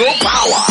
show power.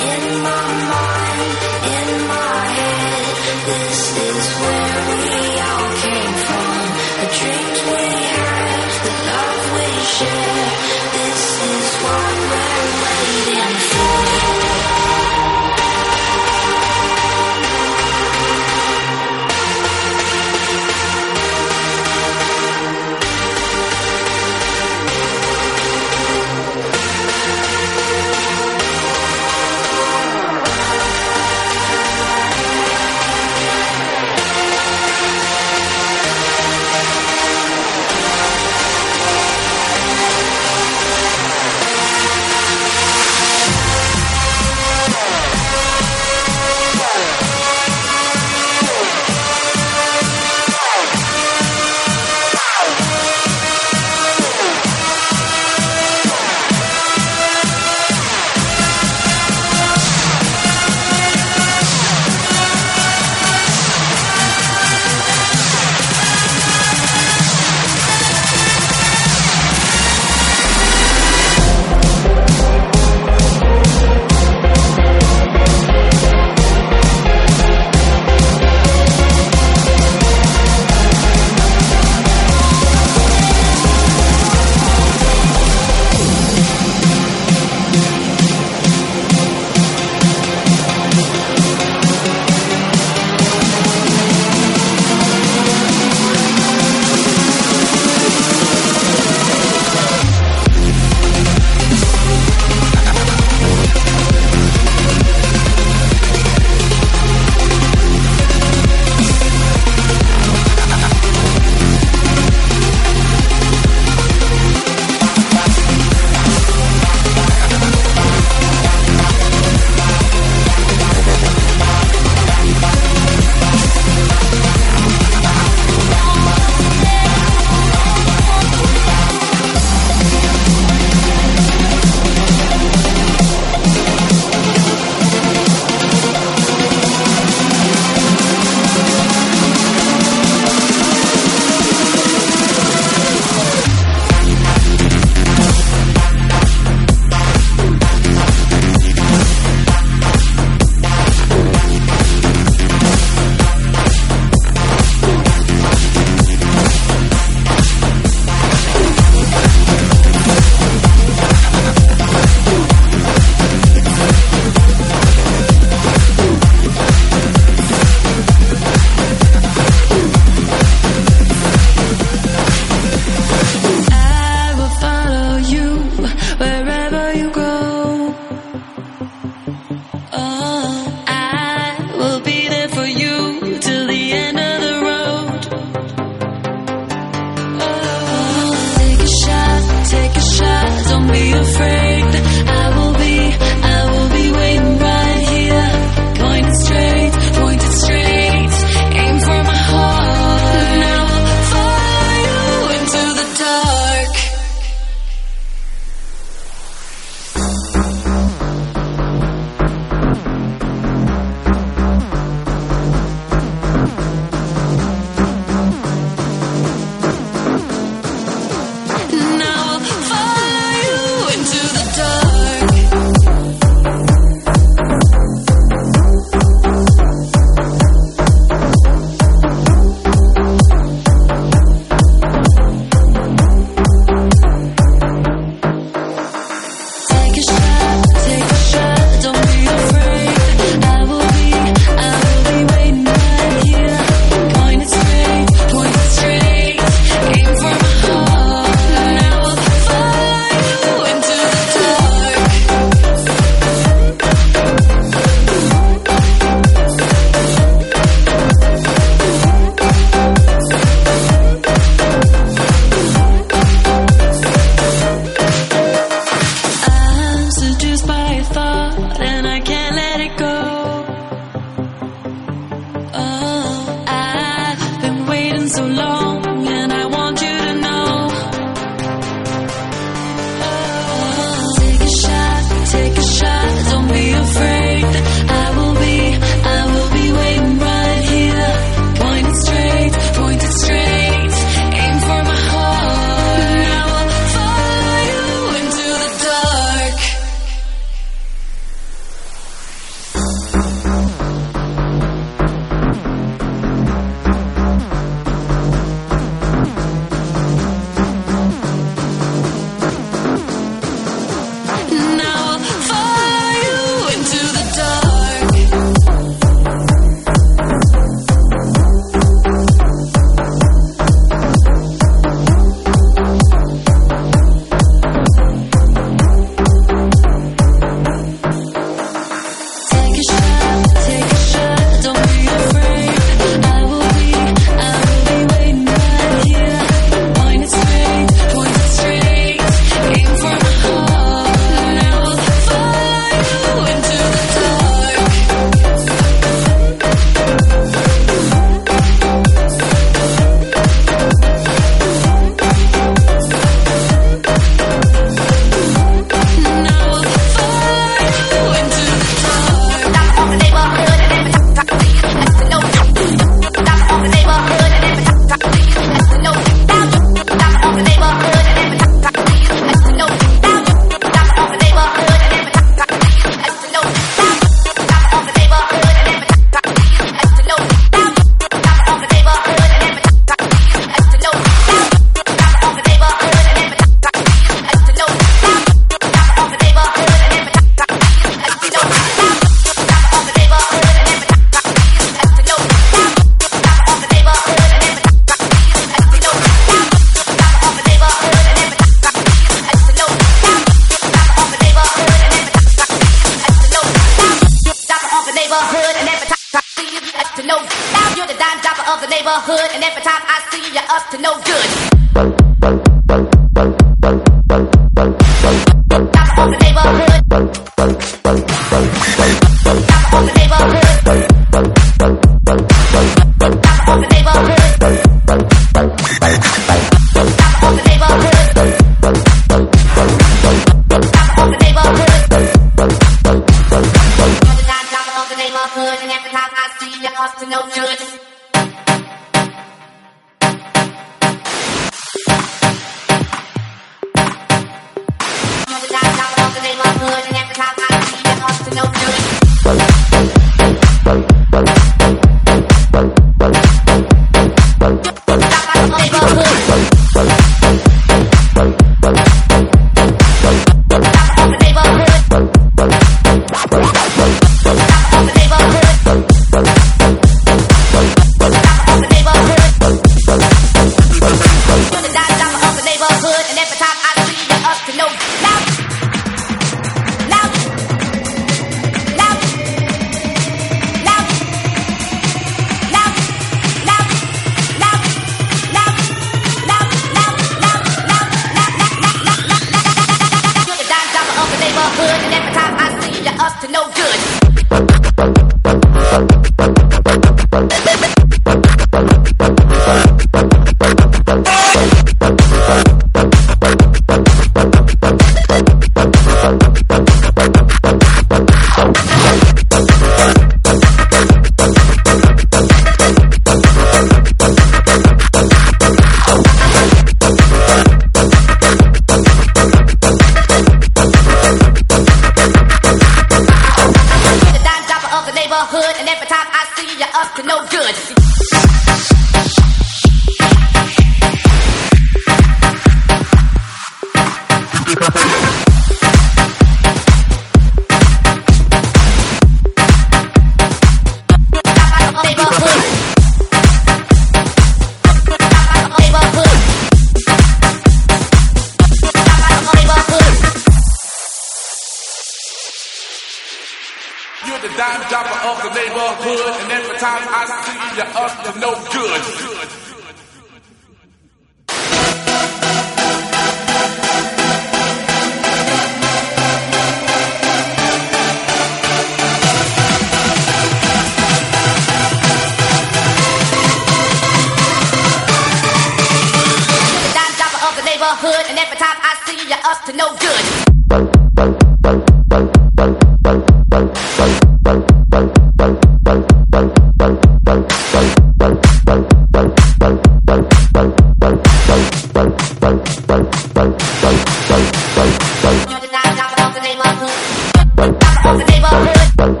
Of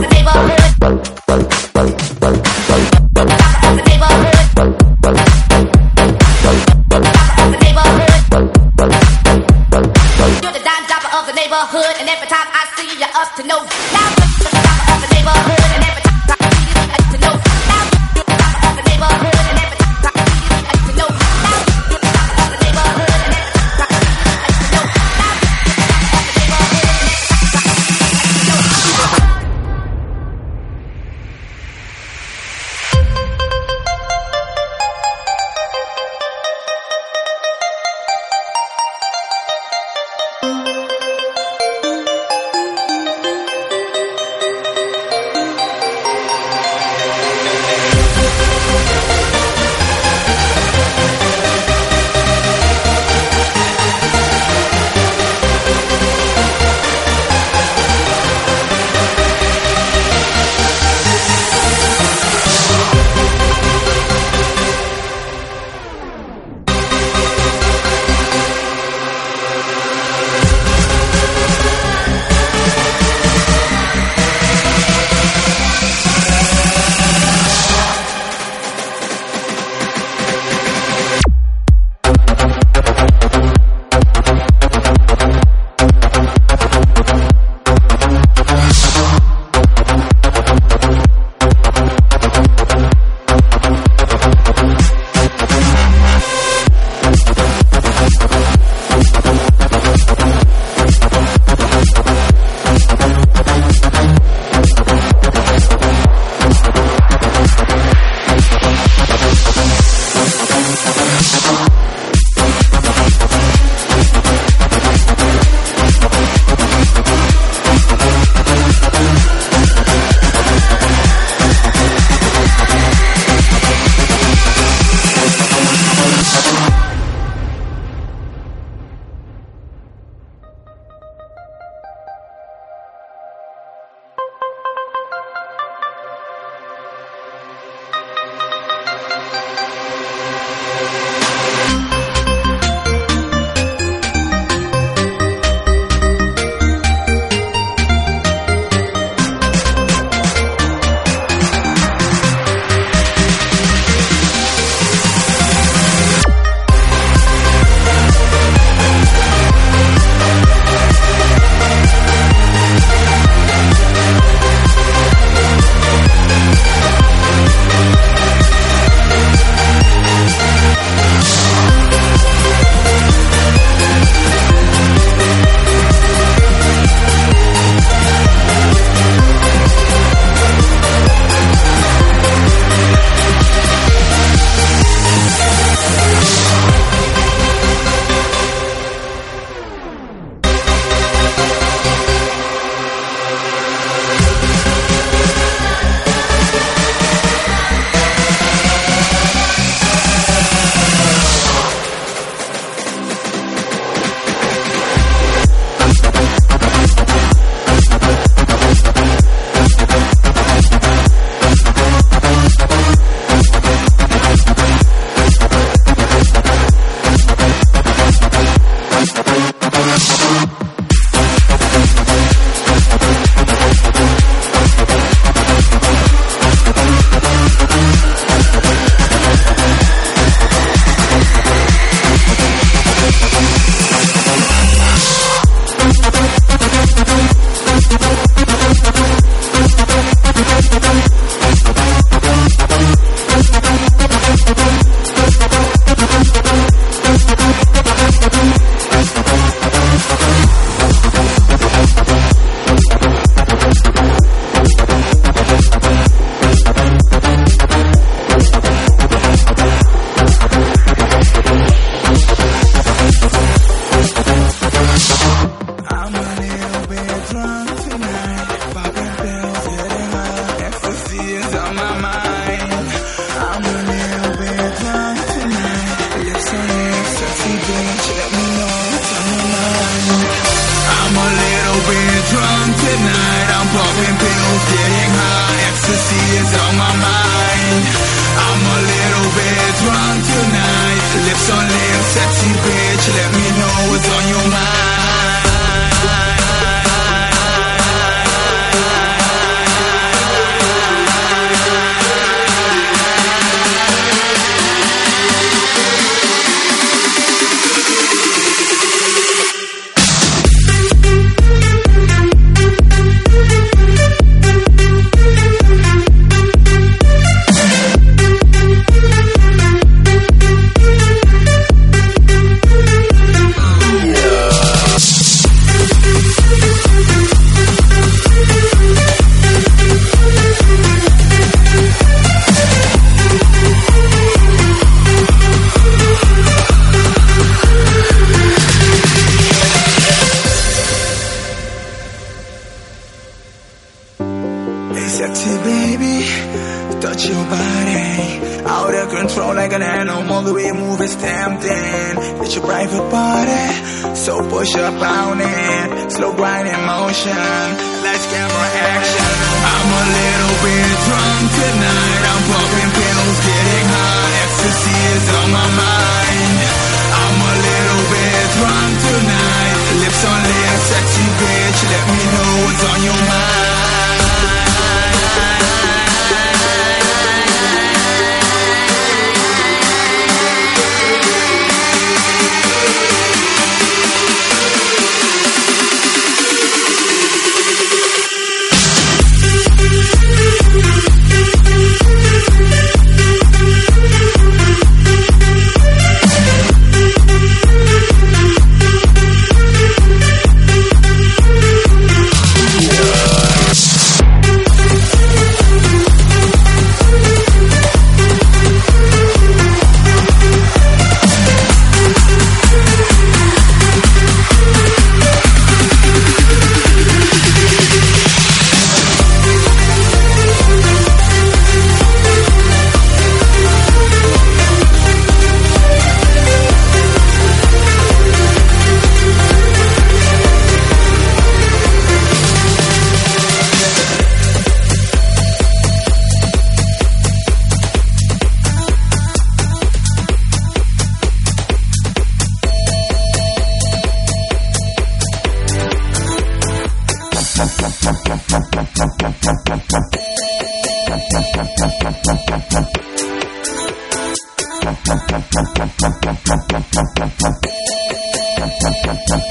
the neighborhood. Baby. Touch your body. Out of control like an animal. The way you move is tempting. It's your private party. So push up on it. Slow grind in motion. Lights, camera, action. I'm a little bit drunk tonight. I'm popping pills, getting high. Ecstasy is on my mind. I'm a little bit drunk tonight. Lips on lips, sexy bitch. Let me know what's on your mind.